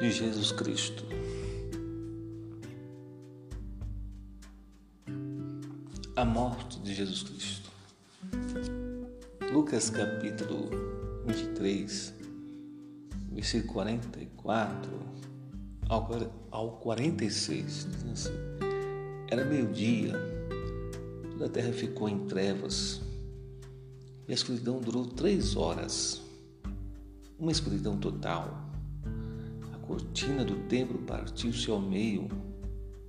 de Jesus Cristo. A morte de Jesus Cristo. Lucas capítulo 23, versículo 44 ao 46, diz assim: Era meio-dia, toda a terra ficou em trevas, e a escuridão durou três horas, uma escuridão total cortina do templo partiu-se ao meio,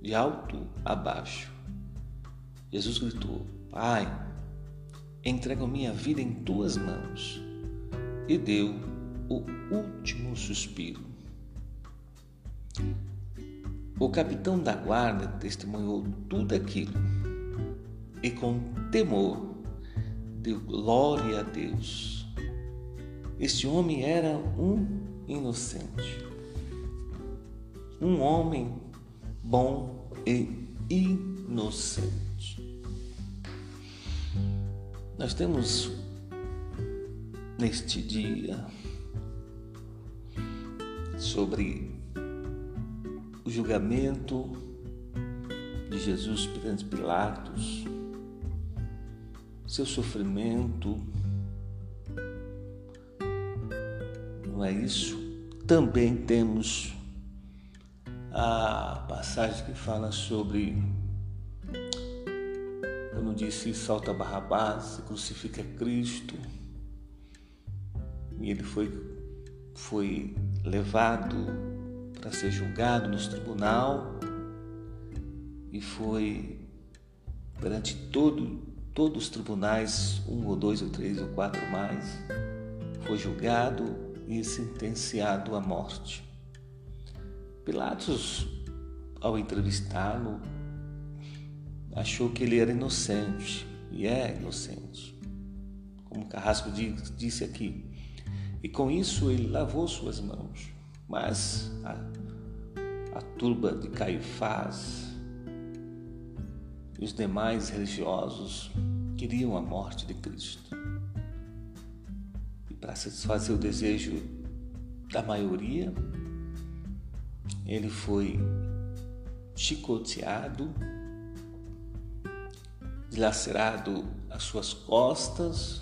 de alto a baixo. Jesus gritou: Pai, entrego minha vida em tuas mãos. E deu o último suspiro. O capitão da guarda testemunhou tudo aquilo e, com temor, deu glória a Deus. Este homem era um inocente um homem bom e inocente. Nós temos neste dia sobre o julgamento de Jesus perante Pilatos, seu sofrimento, não é isso? Também temos a passagem que fala sobre quando disse salta Barrabás, crucifica Cristo, e ele foi, foi levado para ser julgado no tribunal e foi perante todo, todos os tribunais, um ou dois ou três ou quatro mais, foi julgado e sentenciado à morte. Pilatos, ao entrevistá-lo, achou que ele era inocente e é inocente, como Carrasco disse aqui. E com isso ele lavou suas mãos. Mas a, a turba de Caifás e os demais religiosos queriam a morte de Cristo. E para satisfazer o desejo da maioria, ele foi chicoteado, dilacerado as suas costas,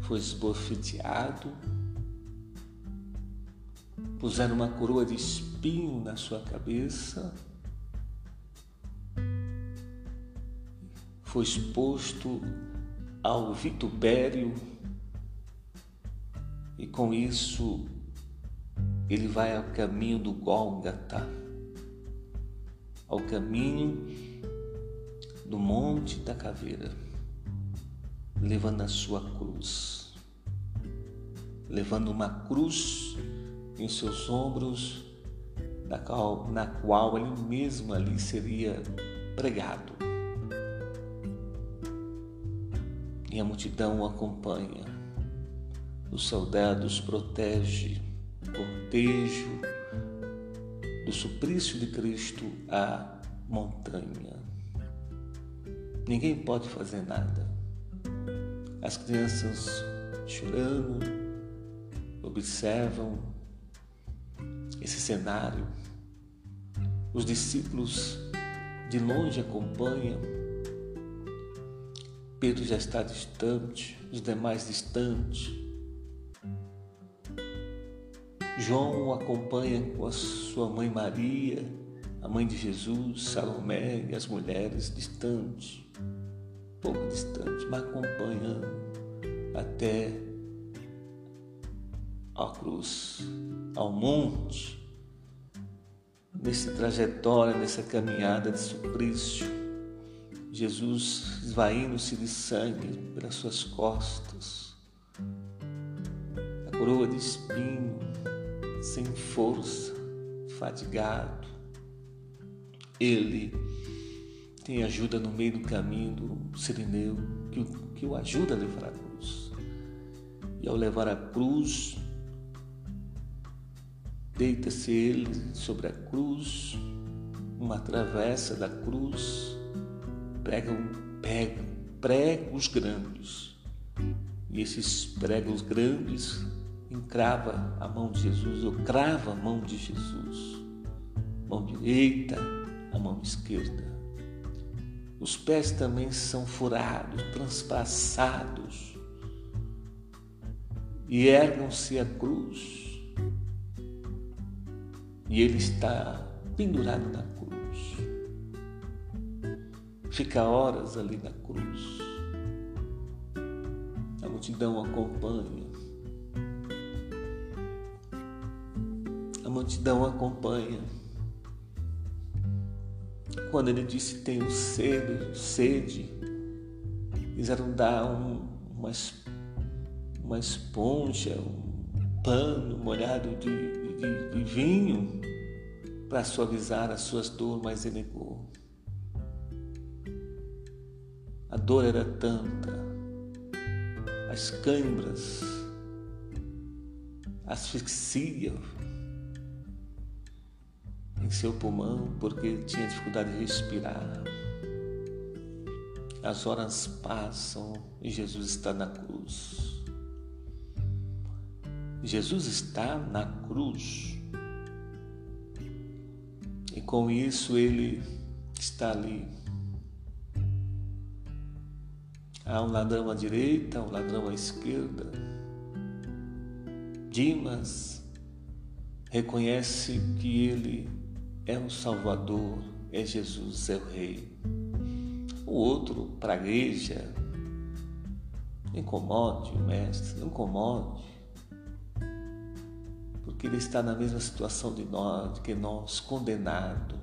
foi esbofeteado, puseram uma coroa de espinho na sua cabeça, foi exposto ao vitupério e com isso ele vai ao caminho do Gólgata, ao caminho do Monte da Caveira, levando a sua cruz, levando uma cruz em seus ombros, na qual, na qual ele mesmo ali seria pregado. E a multidão o acompanha, os soldados cortejo do suplício de Cristo à montanha. Ninguém pode fazer nada. As crianças chorando observam esse cenário. Os discípulos de longe acompanham. Pedro já está distante, os demais distantes. João o acompanha com a sua mãe Maria, a mãe de Jesus, Salomé e as mulheres distantes, pouco distantes, mas acompanhando até a cruz, ao monte, nessa trajetória, nessa caminhada de suplício. Jesus esvaindo-se de sangue pelas suas costas, a coroa de espinho, sem força, fadigado. Ele tem ajuda no meio do caminho do Sirineu, que, que o ajuda a levar a cruz. E ao levar a cruz, deita-se ele sobre a cruz, uma travessa da cruz, prega pega, pregos grandes. E esses pregos grandes encrava a mão de Jesus, ou crava a mão de Jesus, mão direita, a mão esquerda. Os pés também são furados, transpassados, e ergam-se a cruz. E ele está pendurado na cruz. Fica horas ali na cruz. A multidão acompanha. A multidão acompanha. Quando ele disse tenho sede, sede, quiseram dar um, uma, uma esponja, um pano molhado de, de, de vinho para suavizar as suas dores, mas ele negou. A dor era tanta, as câimbras, asfixia em seu pulmão porque tinha dificuldade de respirar. As horas passam e Jesus está na cruz. Jesus está na cruz. E com isso ele está ali. Há um ladrão à direita, um ladrão à esquerda. Dimas reconhece que ele é o Salvador, é Jesus, é o Rei. O outro pragueja, incomode o Mestre, incomode, porque ele está na mesma situação de nós, que nós, condenado,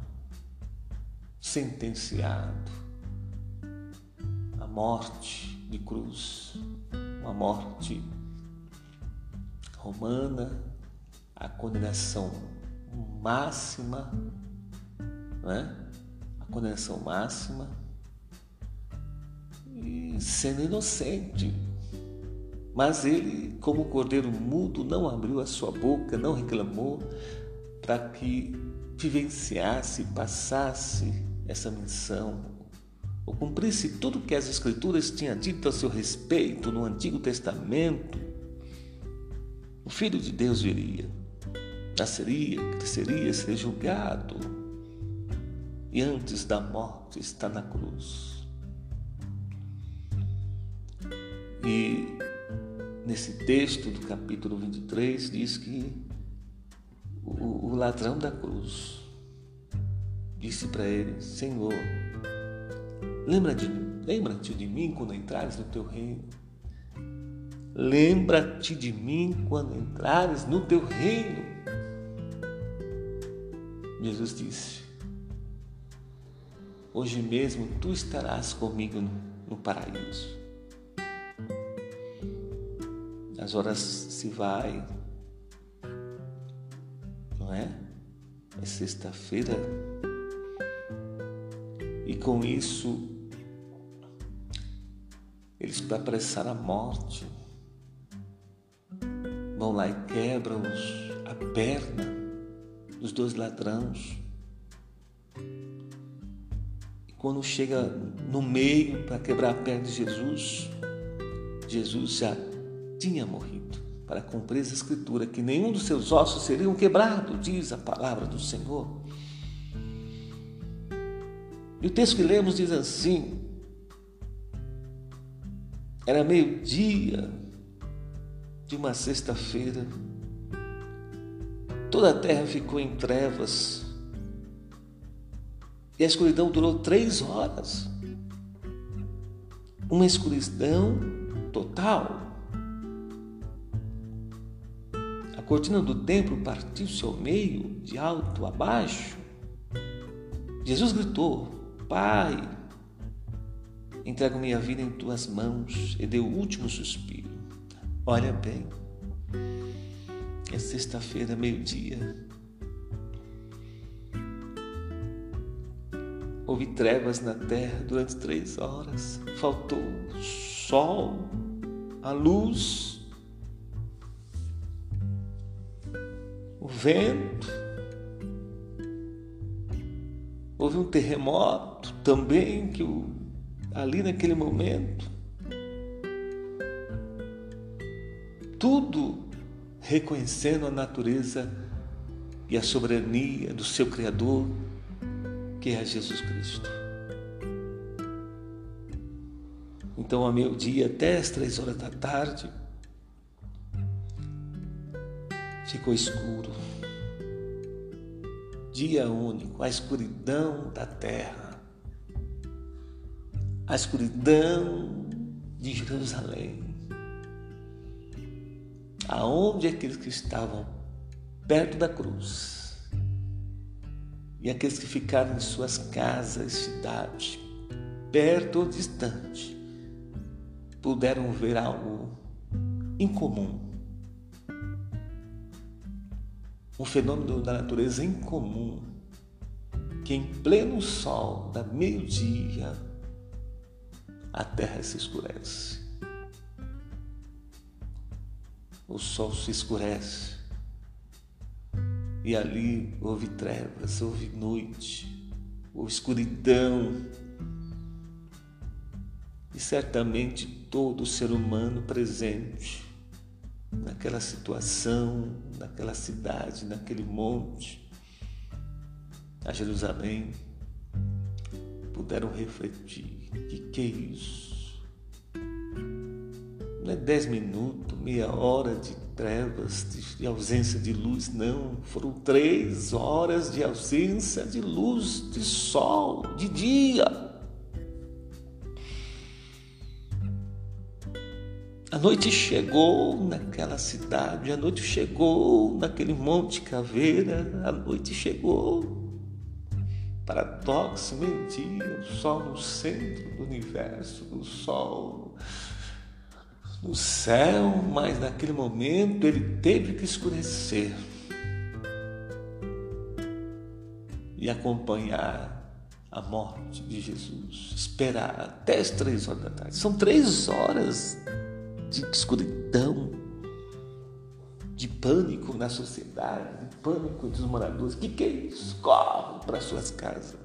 sentenciado à morte de cruz, uma morte romana, a condenação máxima, né? a condenação máxima, e sendo inocente. Mas ele, como cordeiro mudo, não abriu a sua boca, não reclamou, para que vivenciasse, passasse essa missão, ou cumprisse tudo que as Escrituras tinham dito a seu respeito no Antigo Testamento. O Filho de Deus viria nasceria, cresceria, seria julgado e antes da morte está na cruz. E nesse texto do capítulo 23 diz que o, o ladrão da cruz disse para ele: Senhor, lembra-te lembra de mim quando entrares no teu reino. Lembra-te de mim quando entrares no teu reino. Jesus disse: Hoje mesmo tu estarás comigo no paraíso. As horas se vai, não é? É sexta-feira e com isso eles para apressar a morte vão lá e quebram a perna dos dois ladrões. E quando chega no meio para quebrar a perna de Jesus, Jesus já tinha morrido para cumprir essa escritura que nenhum dos seus ossos seriam quebrados, diz a palavra do Senhor. E o texto que lemos diz assim: era meio-dia de uma sexta-feira, Toda a terra ficou em trevas. E a escuridão durou três horas. Uma escuridão total. A cortina do templo partiu-se ao meio, de alto a baixo. Jesus gritou: Pai, entrego minha vida em tuas mãos e deu o último suspiro. Olha bem. É sexta-feira, meio-dia. Houve trevas na terra durante três horas. Faltou sol, a luz, o vento. Houve um terremoto também que o, ali naquele momento tudo reconhecendo a natureza e a soberania do seu Criador, que é Jesus Cristo. Então, ao meio-dia até as três horas da tarde, ficou escuro. Dia único, a escuridão da terra, a escuridão de Jerusalém. Aonde aqueles que estavam perto da cruz e aqueles que ficaram em suas casas, cidades, perto ou distante, puderam ver algo incomum um fenômeno da natureza incomum que em pleno sol da meio-dia a terra se escurece. O sol se escurece e ali houve trevas, houve noite, houve escuridão. E certamente todo ser humano presente naquela situação, naquela cidade, naquele monte, a Jerusalém, puderam refletir: que que é isso? Não é dez minutos, meia hora de trevas, de ausência de luz, não. Foram três horas de ausência de luz, de sol, de dia. A noite chegou naquela cidade, a noite chegou naquele monte caveira, a noite chegou. Paradoxo, meio-dia, o sol no centro do universo, do sol no céu, mas naquele momento ele teve que escurecer e acompanhar a morte de Jesus, esperar até as três horas da tarde. São três horas de escuridão, de pânico na sociedade, de pânico dos moradores. Que que é isso? Corre para suas casas.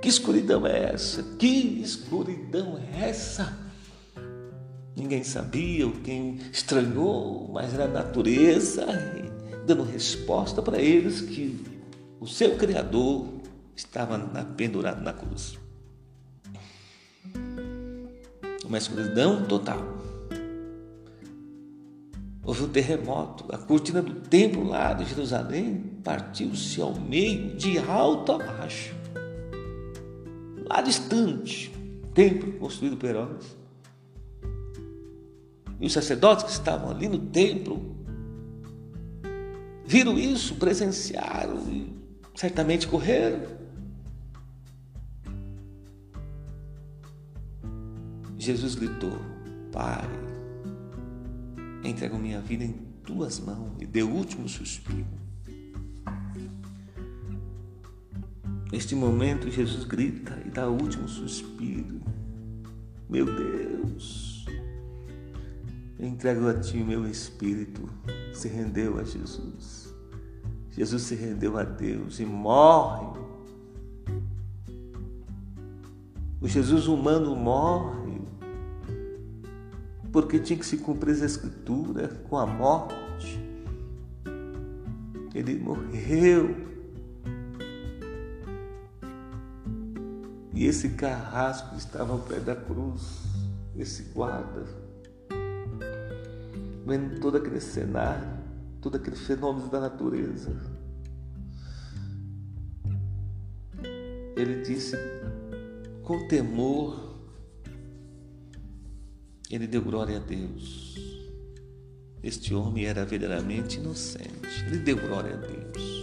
Que escuridão é essa? Que escuridão é essa? Ninguém sabia, quem estranhou, mas era a natureza dando resposta para eles que o seu Criador estava pendurado na cruz. Uma escuridão total. Houve um terremoto, a cortina do templo lá de Jerusalém partiu-se ao meio, de alto a baixo. Lá distante, templo construído por Herodes. E os sacerdotes que estavam ali no templo viram isso, presenciaram e certamente correram. Jesus gritou: Pai, entrego minha vida em tuas mãos e deu o último suspiro. Neste momento, Jesus grita e dá o último suspiro. Meu Deus, eu entrego a Ti o meu espírito. Se rendeu a Jesus. Jesus se rendeu a Deus e morre. O Jesus humano morre porque tinha que se cumprir a escritura com a morte. Ele morreu. E esse carrasco estava ao pé da cruz, esse guarda, vendo todo aquele cenário, todo aquele fenômeno da natureza. Ele disse com temor, ele deu glória a Deus. Este homem era verdadeiramente inocente. Ele deu glória a Deus.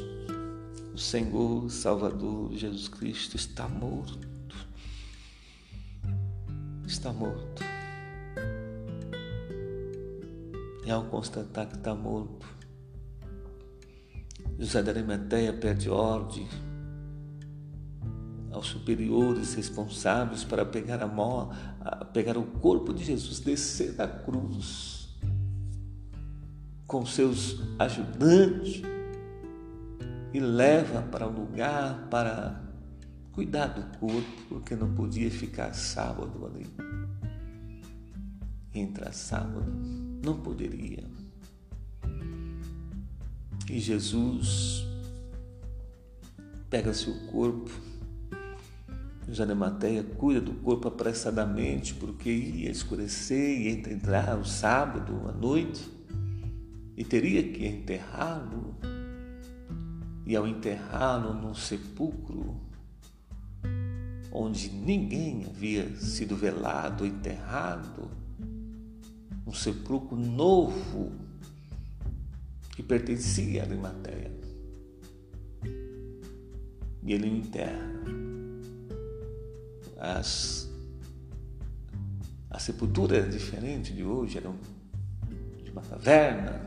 O Senhor Salvador Jesus Cristo está morto. Está morto. E ao constatar que está morto, José da Arimateia pede ordem aos superiores responsáveis para pegar a mão, pegar o corpo de Jesus, descer da cruz com seus ajudantes e leva para um lugar para cuidar do corpo, porque não podia ficar sábado ali. Entra sábado, não poderia. E Jesus pega seu corpo. José Mateia cuida do corpo apressadamente, porque ia escurecer, ia entrar o sábado à noite e teria que enterrá-lo. E ao enterrá-lo num sepulcro onde ninguém havia sido velado, enterrado, um sepulcro novo que pertencia a Arimateia. E ele enterra. As, a sepultura era diferente de hoje, era de uma caverna,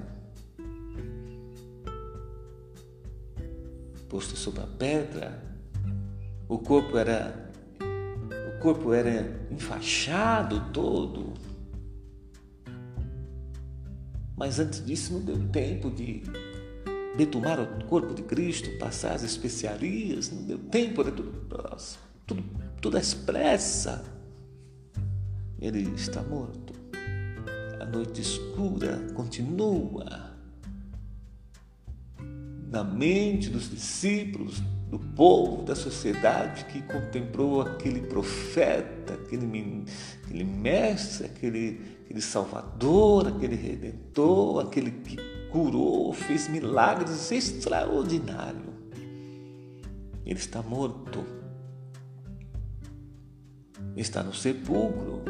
posto sobre a pedra. O corpo era o corpo era enfaixado todo. Mas antes disso não deu tempo de detumar o corpo de Cristo, passar as especiarias, não deu tempo, era tudo próximo, tudo, tudo às pressa. Ele está morto. A noite escura continua na mente dos discípulos, do povo, da sociedade que contemplou aquele profeta, aquele, aquele mestre, aquele, aquele salvador, aquele redentor, aquele que curou, fez milagres extraordinários. Ele está morto. Está no sepulcro.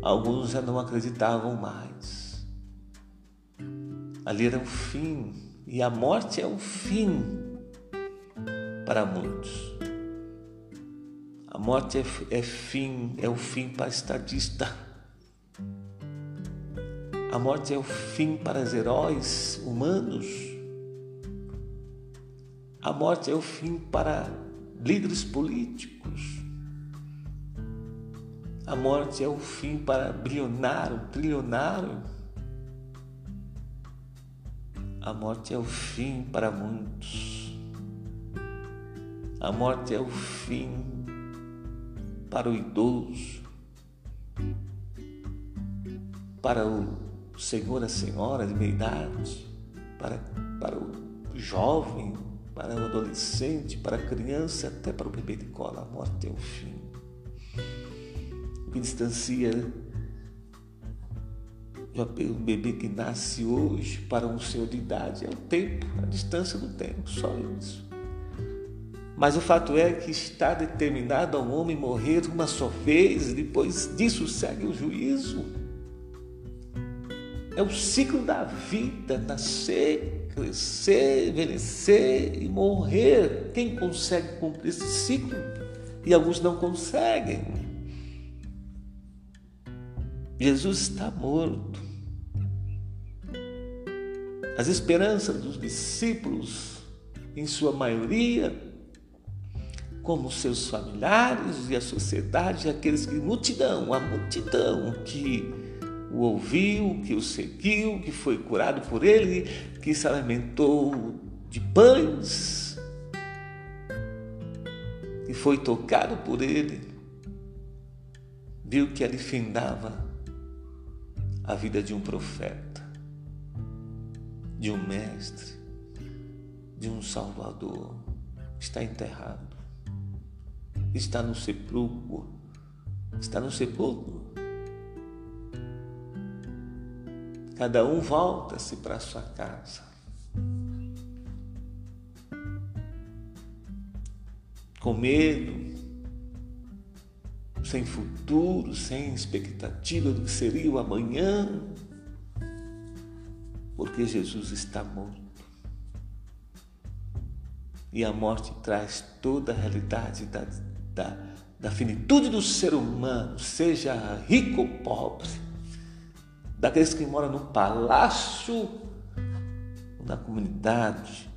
Alguns já não acreditavam mais. Ali era o fim, e a morte é o fim para muitos. A morte é, é fim, é o fim para estadista. A morte é o fim para os heróis humanos. A morte é o fim para líderes políticos. A morte é o fim para bilionário, trilionário. A morte é o fim para muitos. A morte é o fim para o idoso, para o senhor, a senhora de meia idade, para, para o jovem, para o adolescente, para a criança, até para o bebê de cola. A morte é o fim. O que distancia o bebê que nasce hoje para um senhor de idade é o tempo, a distância do tempo, só isso. Mas o fato é que está determinado ao homem morrer uma só vez, depois disso segue o juízo. É o ciclo da vida, nascer, crescer, envelhecer e morrer. Quem consegue cumprir esse ciclo? E alguns não conseguem. Jesus está morto. As esperanças dos discípulos, em sua maioria, como seus familiares e a sociedade, aqueles que multidão, a multidão que o ouviu, que o seguiu, que foi curado por ele, que se alimentou de pães, que foi tocado por ele, viu que ele findava a vida de um profeta, de um mestre, de um salvador. Está enterrado, está no sepulcro, está no sepulcro. Cada um volta-se para sua casa. Com medo, sem futuro, sem expectativa do que seria o amanhã, porque Jesus está morto. E a morte traz toda a realidade da, da, da finitude do ser humano, seja rico ou pobre, daqueles que moram no palácio, na comunidade,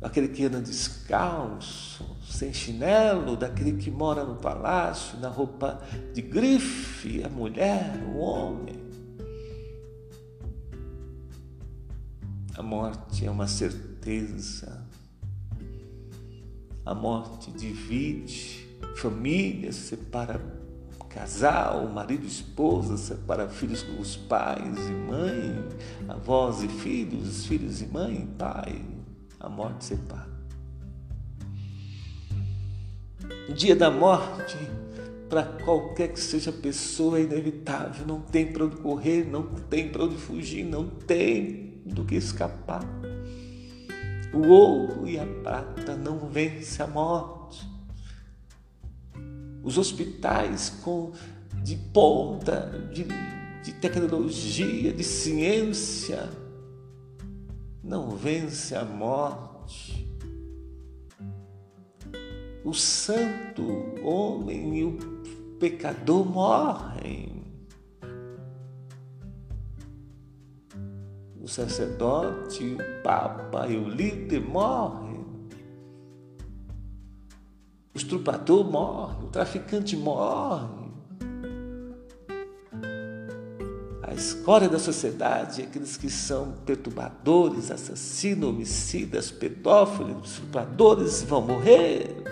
aquele que anda descalço, sem chinelo, daquele que mora no palácio, na roupa de grife, a mulher, o homem. A morte é uma certeza. A morte divide famílias, separa casal, marido e esposa, separa filhos com os pais e mãe, avós e filhos, filhos e mãe pai. A morte separa. Dia da morte, para qualquer que seja a pessoa, é inevitável. Não tem para onde correr, não tem para onde fugir, não tem do que escapar. O ouro e a prata não vence a morte. Os hospitais com de ponta, de, de tecnologia, de ciência, não vence a morte. O santo homem e o pecador morrem. O sacerdote, o papa e o líder morrem. O estuprador morre, o traficante morre. A escória da sociedade, aqueles que são perturbadores, assassinos, homicidas, pedófilos, estupradores vão morrer.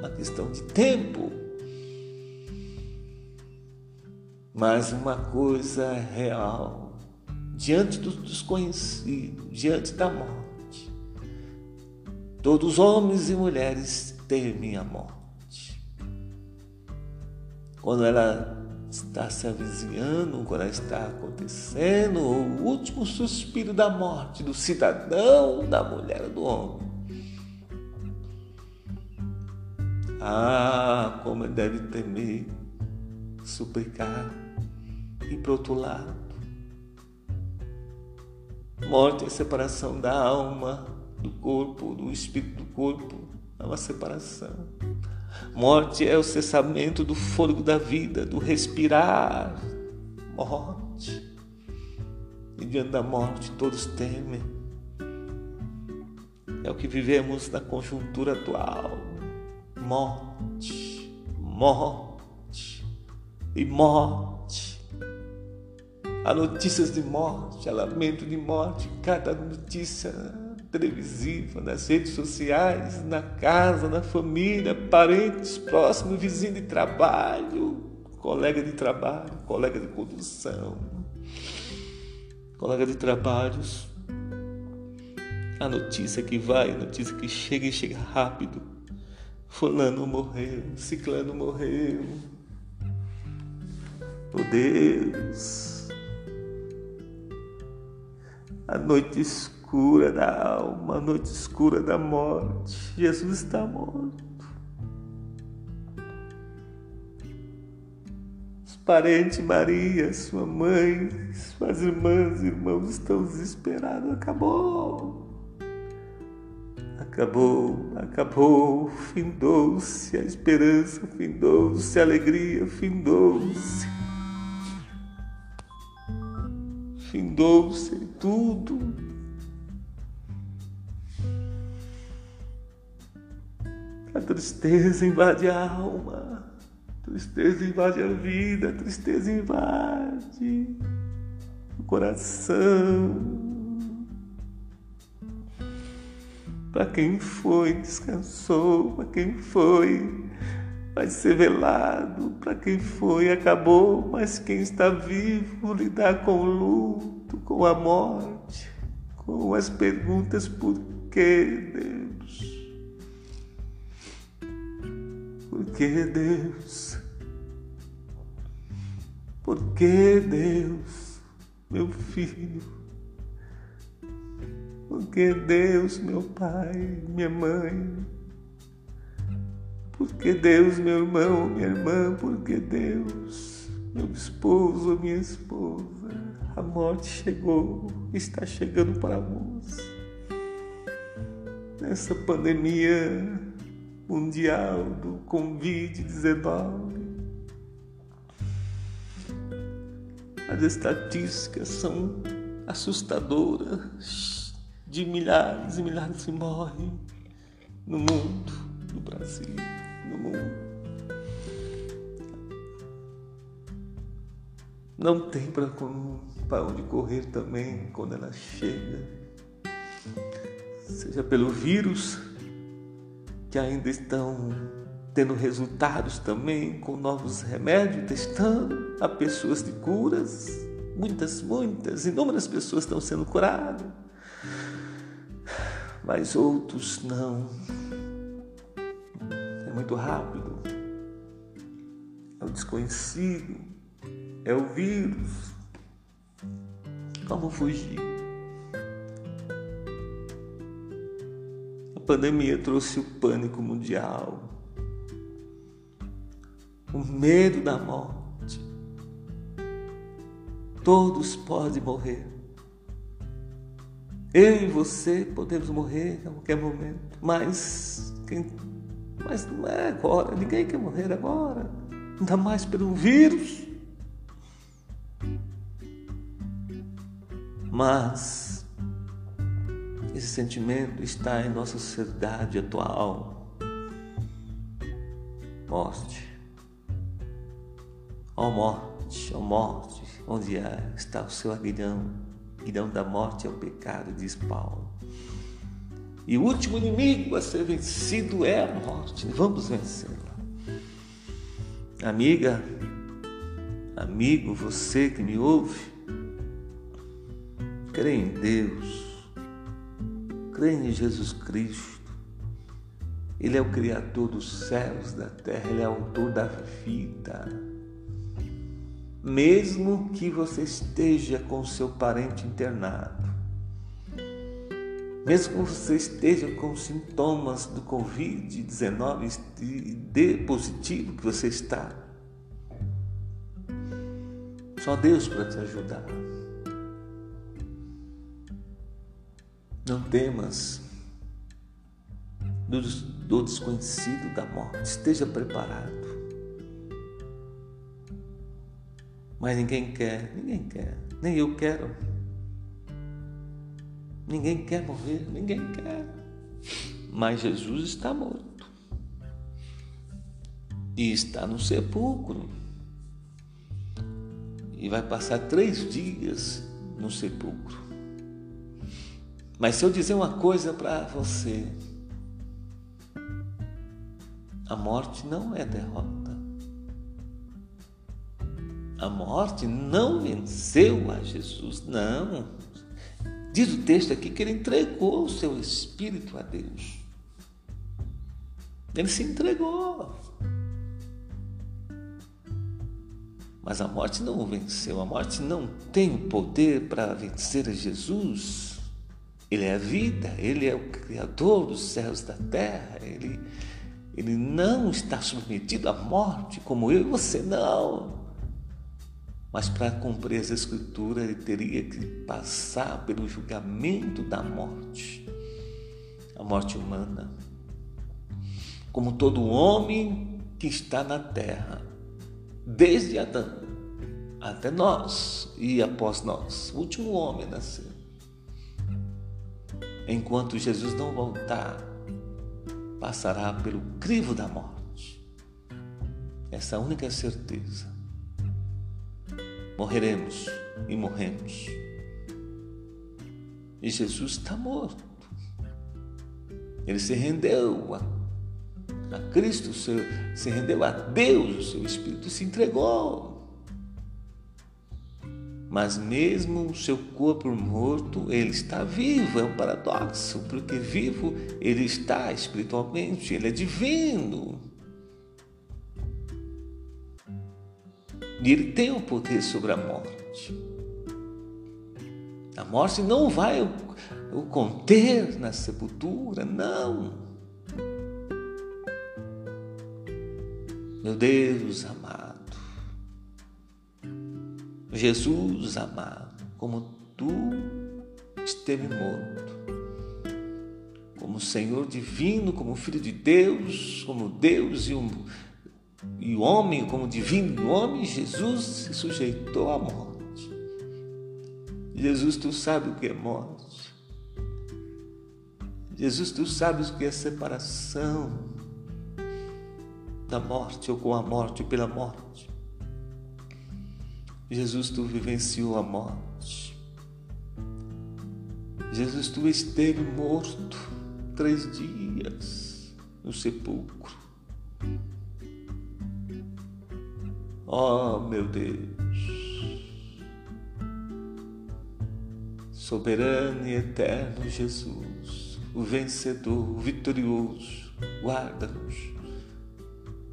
Uma questão de tempo. Mas uma coisa é real diante do desconhecido, diante da morte. Todos homens e mulheres temem a morte. Quando ela está se avizinhando, quando ela está acontecendo, o último suspiro da morte do cidadão, da mulher, do homem. Ah, como deve temer, suplicar. E lado, Morte é separação da alma, do corpo, do espírito do corpo. É uma separação. Morte é o cessamento do fôlego da vida, do respirar. Morte. E diante da morte todos temem. É o que vivemos na conjuntura atual. Morte, morte e morte. Há notícias de morte, há lamento de morte, cada notícia televisiva, nas redes sociais, na casa, na família, parentes próximos, vizinho de trabalho, colega de trabalho, colega de condução, colega de trabalhos. A notícia que vai, a notícia que chega e chega rápido. Fulano morreu, Ciclano morreu. Oh Deus a noite escura da alma, a noite escura da morte. Jesus está morto. Os parentes, Maria, sua mãe, suas irmãs e irmãos estão desesperados. Acabou. Acabou, acabou, findou-se a esperança, findou-se a alegria, findou-se. findou-se tudo. A tristeza invade a alma, a tristeza invade a vida, a tristeza invade o coração. Para quem foi, descansou, para quem foi, vai ser velado para quem foi, acabou, mas quem está vivo lidar com o luto, com a morte, com as perguntas por que Deus? Por que Deus? Por que Deus, meu filho? Por que Deus, meu pai, minha mãe? Porque Deus, meu irmão, minha irmã, porque Deus, meu esposo, minha esposa, a morte chegou, está chegando para nós. Nessa pandemia mundial do Covid-19, as estatísticas são assustadoras. De milhares e milhares que morrem no mundo, no Brasil mundo. Não tem para onde correr também quando ela chega, seja pelo vírus que ainda estão tendo resultados também com novos remédios, testando a pessoas de curas. Muitas, muitas, inúmeras pessoas estão sendo curadas, mas outros não. Muito rápido, é o desconhecido, é o vírus. Como fugir? A pandemia trouxe o pânico mundial, o medo da morte. Todos podem morrer. Eu e você podemos morrer a qualquer momento, mas quem, mas não é agora. Ninguém quer morrer agora, ainda mais pelo vírus. Mas esse sentimento está em nossa sociedade atual. Morte. Ó oh, morte, ó oh, morte, onde está o seu aguilhão? Aguilhão da morte é o pecado, diz Paulo. E o último inimigo a ser vencido é a morte. Vamos vencê-la. Amiga, amigo, você que me ouve, Crê em Deus. Crê em Jesus Cristo. Ele é o Criador dos céus, da terra, Ele é o autor da vida. Mesmo que você esteja com seu parente internado, mesmo que você esteja com sintomas do Covid-19 de positivo que você está, só Deus para te ajudar. Não temas do, do desconhecido da morte. Esteja preparado. Mas ninguém quer, ninguém quer, nem eu quero. Ninguém quer morrer, ninguém quer. Mas Jesus está morto. E está no sepulcro. E vai passar três dias no sepulcro. Mas se eu dizer uma coisa para você, a morte não é derrota. A morte não venceu a Jesus, não. Diz o texto aqui que ele entregou o seu espírito a Deus. Ele se entregou. Mas a morte não o venceu. A morte não tem o poder para vencer Jesus. Ele é a vida, Ele é o Criador dos céus e da terra, Ele, ele não está submetido à morte como eu e você, não. Mas para cumprir essa escritura, ele teria que passar pelo julgamento da morte, a morte humana. Como todo homem que está na terra, desde Adão até nós e após nós, o último homem nasceu enquanto Jesus não voltar, passará pelo crivo da morte. Essa é a única certeza. Morreremos e morremos. E Jesus está morto. Ele se rendeu a, a Cristo, se rendeu a Deus, o seu Espírito se entregou. Mas mesmo o seu corpo morto, ele está vivo. É um paradoxo, porque vivo ele está espiritualmente, ele é divino. Ele tem o poder sobre a morte. A morte não vai o conter na sepultura, não. Meu Deus amado. Jesus amado, como tu esteve morto, como Senhor divino, como Filho de Deus, como Deus e, um, e o homem, como divino homem, Jesus se sujeitou à morte. Jesus, tu sabes o que é morte. Jesus, tu sabes o que é separação da morte ou com a morte ou pela morte. Jesus, tu vivenciou a morte. Jesus, tu esteve morto três dias no sepulcro. Oh, meu Deus. Soberano e eterno Jesus, o vencedor, o vitorioso, guarda-nos.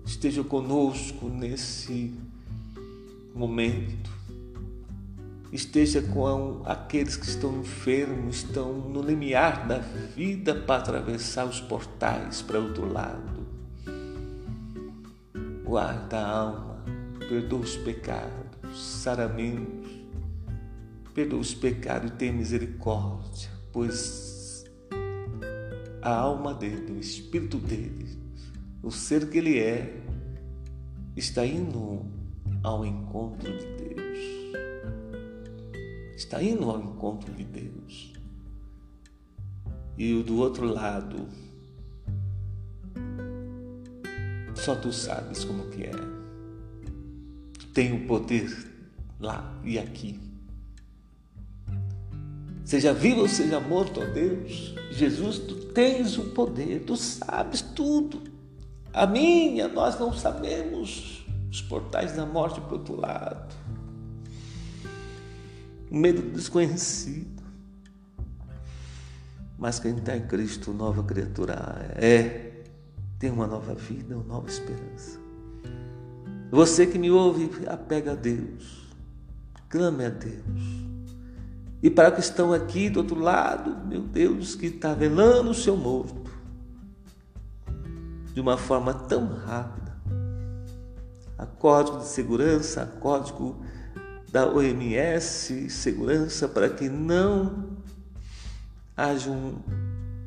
Esteja conosco nesse momento. Esteja com aqueles que estão enfermos, estão no limiar da vida para atravessar os portais para outro lado. Guarda a alma, perdoa os pecados, saramentos, perdoa os pecados e tem misericórdia, pois a alma dele, o espírito dele, o ser que ele é, está indo ao encontro de Deus. Está indo ao encontro de Deus. E o do outro lado, só tu sabes como que é. Tem o poder lá e aqui. Seja vivo ou seja morto, ó Deus, Jesus, tu tens o poder, tu sabes tudo. A minha, nós não sabemos os portais da morte para o outro lado, o medo do desconhecido. Mas quem está em Cristo, nova criatura é, tem uma nova vida, uma nova esperança. Você que me ouve, apega a Deus, clame a Deus. E para que estão aqui do outro lado, meu Deus, que está velando o seu morto de uma forma tão rápida a código de segurança, a código da OMS, segurança para que não haja um,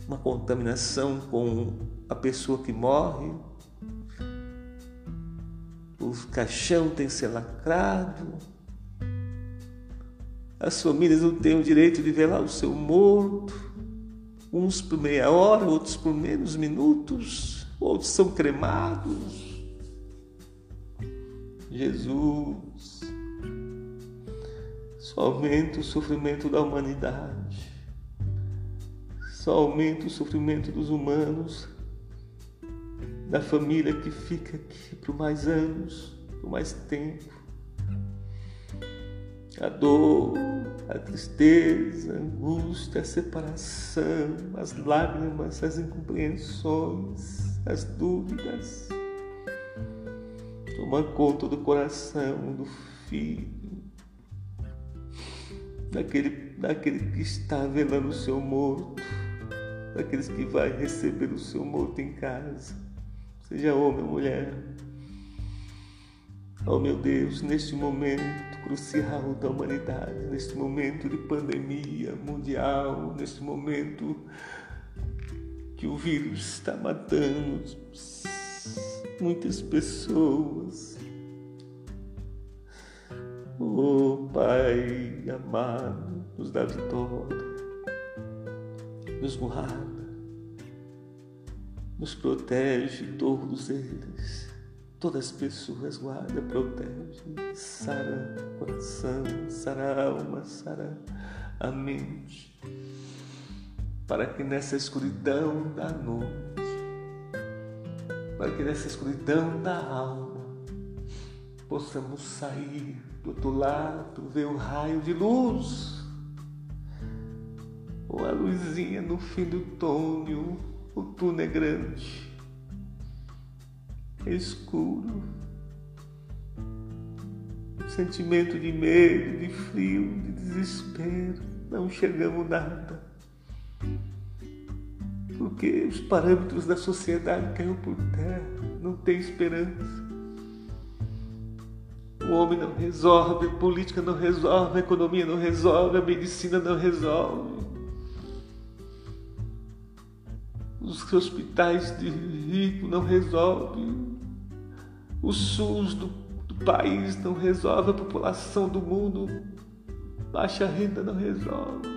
uma contaminação com a pessoa que morre. Caixão tem que ser lacrado. As famílias não têm o direito de velar o seu morto. Uns por meia hora, outros por menos minutos, outros são cremados. Jesus, só aumenta o sofrimento da humanidade, só aumenta o sofrimento dos humanos, da família que fica aqui por mais anos, por mais tempo. A dor, a tristeza, a angústia, a separação, as lágrimas, as incompreensões, as dúvidas toma conta do coração do filho, daquele, daquele que está velando o seu morto, daqueles que vai receber o seu morto em casa, seja homem ou mulher. Oh meu Deus, neste momento crucial da humanidade, neste momento de pandemia mundial, neste momento que o vírus está matando muitas pessoas. Oh Pai amado, nos dá vitória, nos guarda, nos protege todos eles. Todas as pessoas guarda, protege, sara o coração, sara a alma, sara a mente, para que nessa escuridão da noite para que nessa escuridão da alma possamos sair do outro lado, ver o raio de luz, ou a luzinha no fim do túnel, o túnel é grande, é escuro, sentimento de medo, de frio, de desespero, não enxergamos nada porque os parâmetros da sociedade caíram por terra, não tem esperança. O homem não resolve, a política não resolve, a economia não resolve, a medicina não resolve. Os hospitais de rico não resolvem. O SUS do, do país não resolve, a população do mundo, baixa renda não resolve.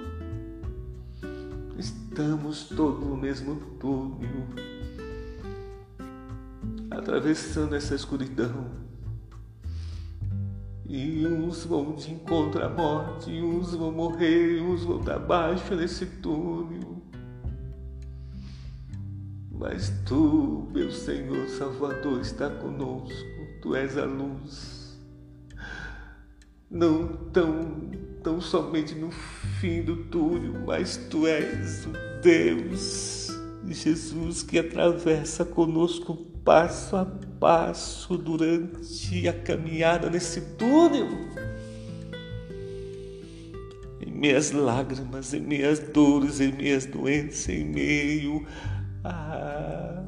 Estamos todos no mesmo túnel, atravessando essa escuridão. E uns vão de encontro à morte, uns vão morrer, uns vão dar baixo nesse túnel. Mas tu, meu Senhor Salvador, está conosco, tu és a luz. não tão, tão somente no fim do túnel, mas tu és o Deus, Jesus, que atravessa conosco passo a passo durante a caminhada nesse túnel. Em meias lágrimas, em meias dores, em meias doenças, em meio a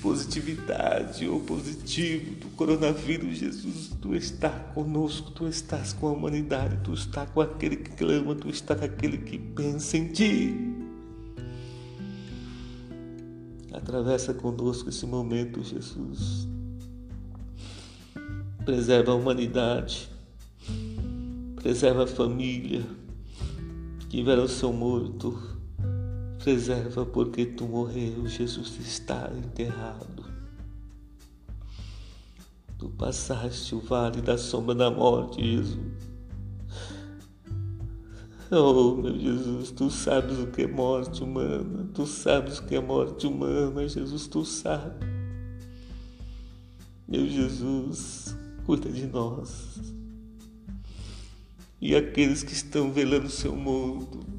positividade ou positivo do coronavírus, Jesus, tu estás conosco, tu estás com a humanidade, tu estás com aquele que clama, tu estás com aquele que pensa em ti. Atravessa conosco esse momento, Jesus. Preserva a humanidade, preserva a família que tiveram seu morto Preserva porque tu morreu, Jesus está enterrado. Tu passaste o vale da sombra da morte, Jesus. Oh, meu Jesus, tu sabes o que é morte humana, tu sabes o que é morte humana, Jesus, tu sabes. Meu Jesus, cuida de nós. E aqueles que estão velando seu mundo,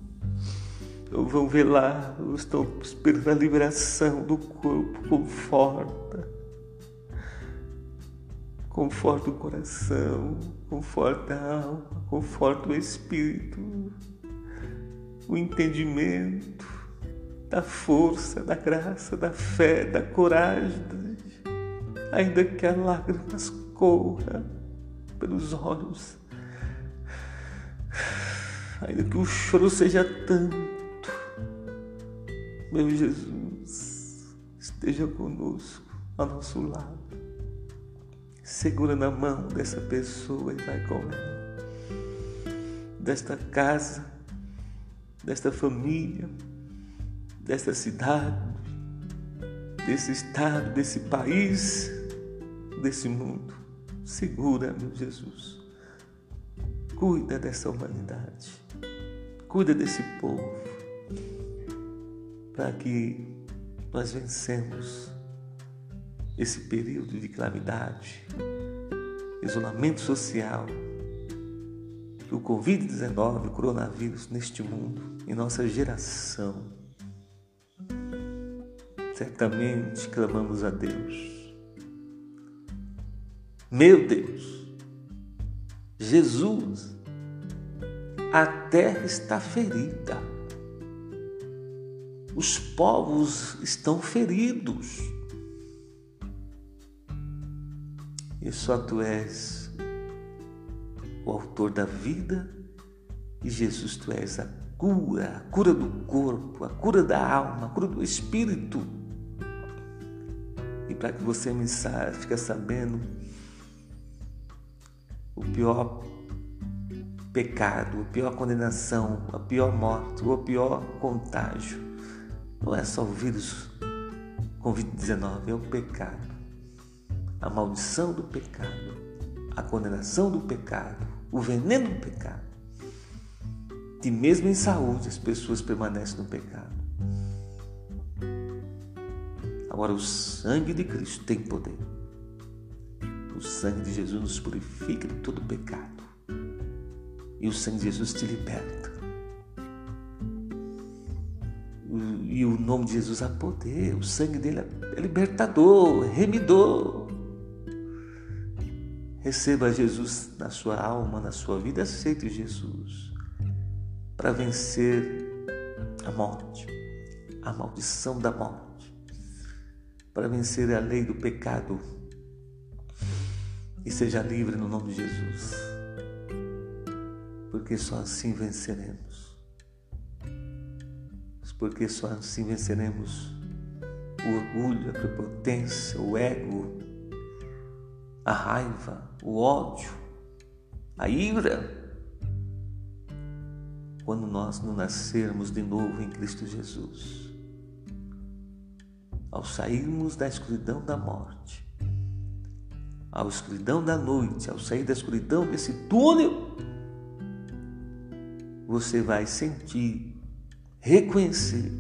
vão velar, estão esperando a liberação do corpo, conforta. Conforta o coração, conforta a alma, conforta o espírito, o entendimento, da força, da graça, da fé, da coragem, ainda que a lágrimas corra pelos olhos, ainda que o choro seja tanto meu Jesus, esteja conosco, ao nosso lado. Segura na mão dessa pessoa e vai com ela. Desta casa, desta família, desta cidade, desse estado, desse país, desse mundo. Segura, meu Jesus. Cuida dessa humanidade. Cuida desse povo para que nós vencemos esse período de calamidade, isolamento social, o Covid-19, o coronavírus neste mundo, em nossa geração. Certamente clamamos a Deus. Meu Deus, Jesus, a terra está ferida os povos estão feridos. E só tu és o autor da vida e Jesus, tu és a cura, a cura do corpo, a cura da alma, a cura do espírito. E para que você me fique sabendo, o pior pecado, a pior condenação, a pior morte, o pior contágio não é só o vírus Covid-19, é o pecado. A maldição do pecado, a condenação do pecado, o veneno do pecado. Que mesmo em saúde as pessoas permanecem no pecado. Agora o sangue de Cristo tem poder. O sangue de Jesus nos purifica de todo pecado. E o sangue de Jesus te liberta. E o nome de Jesus há poder, o sangue dele é libertador, remidor. Receba Jesus na sua alma, na sua vida, aceite Jesus para vencer a morte, a maldição da morte, para vencer a lei do pecado e seja livre no nome de Jesus, porque só assim venceremos porque só assim venceremos o orgulho, a prepotência, o ego, a raiva, o ódio, a ira. Quando nós não nascermos de novo em Cristo Jesus, ao sairmos da escuridão da morte, à escuridão da noite, ao sair da escuridão desse túnel, você vai sentir reconhecer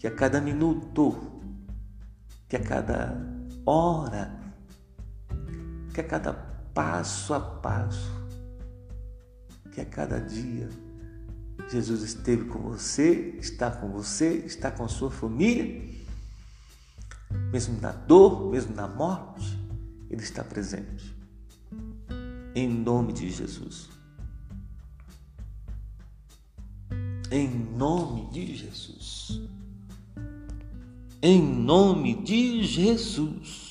que a cada minuto, que a cada hora, que a cada passo a passo, que a cada dia Jesus esteve com você, está com você, está com a sua família, mesmo na dor, mesmo na morte, Ele está presente. Em nome de Jesus. Em nome de Jesus. Em nome de Jesus.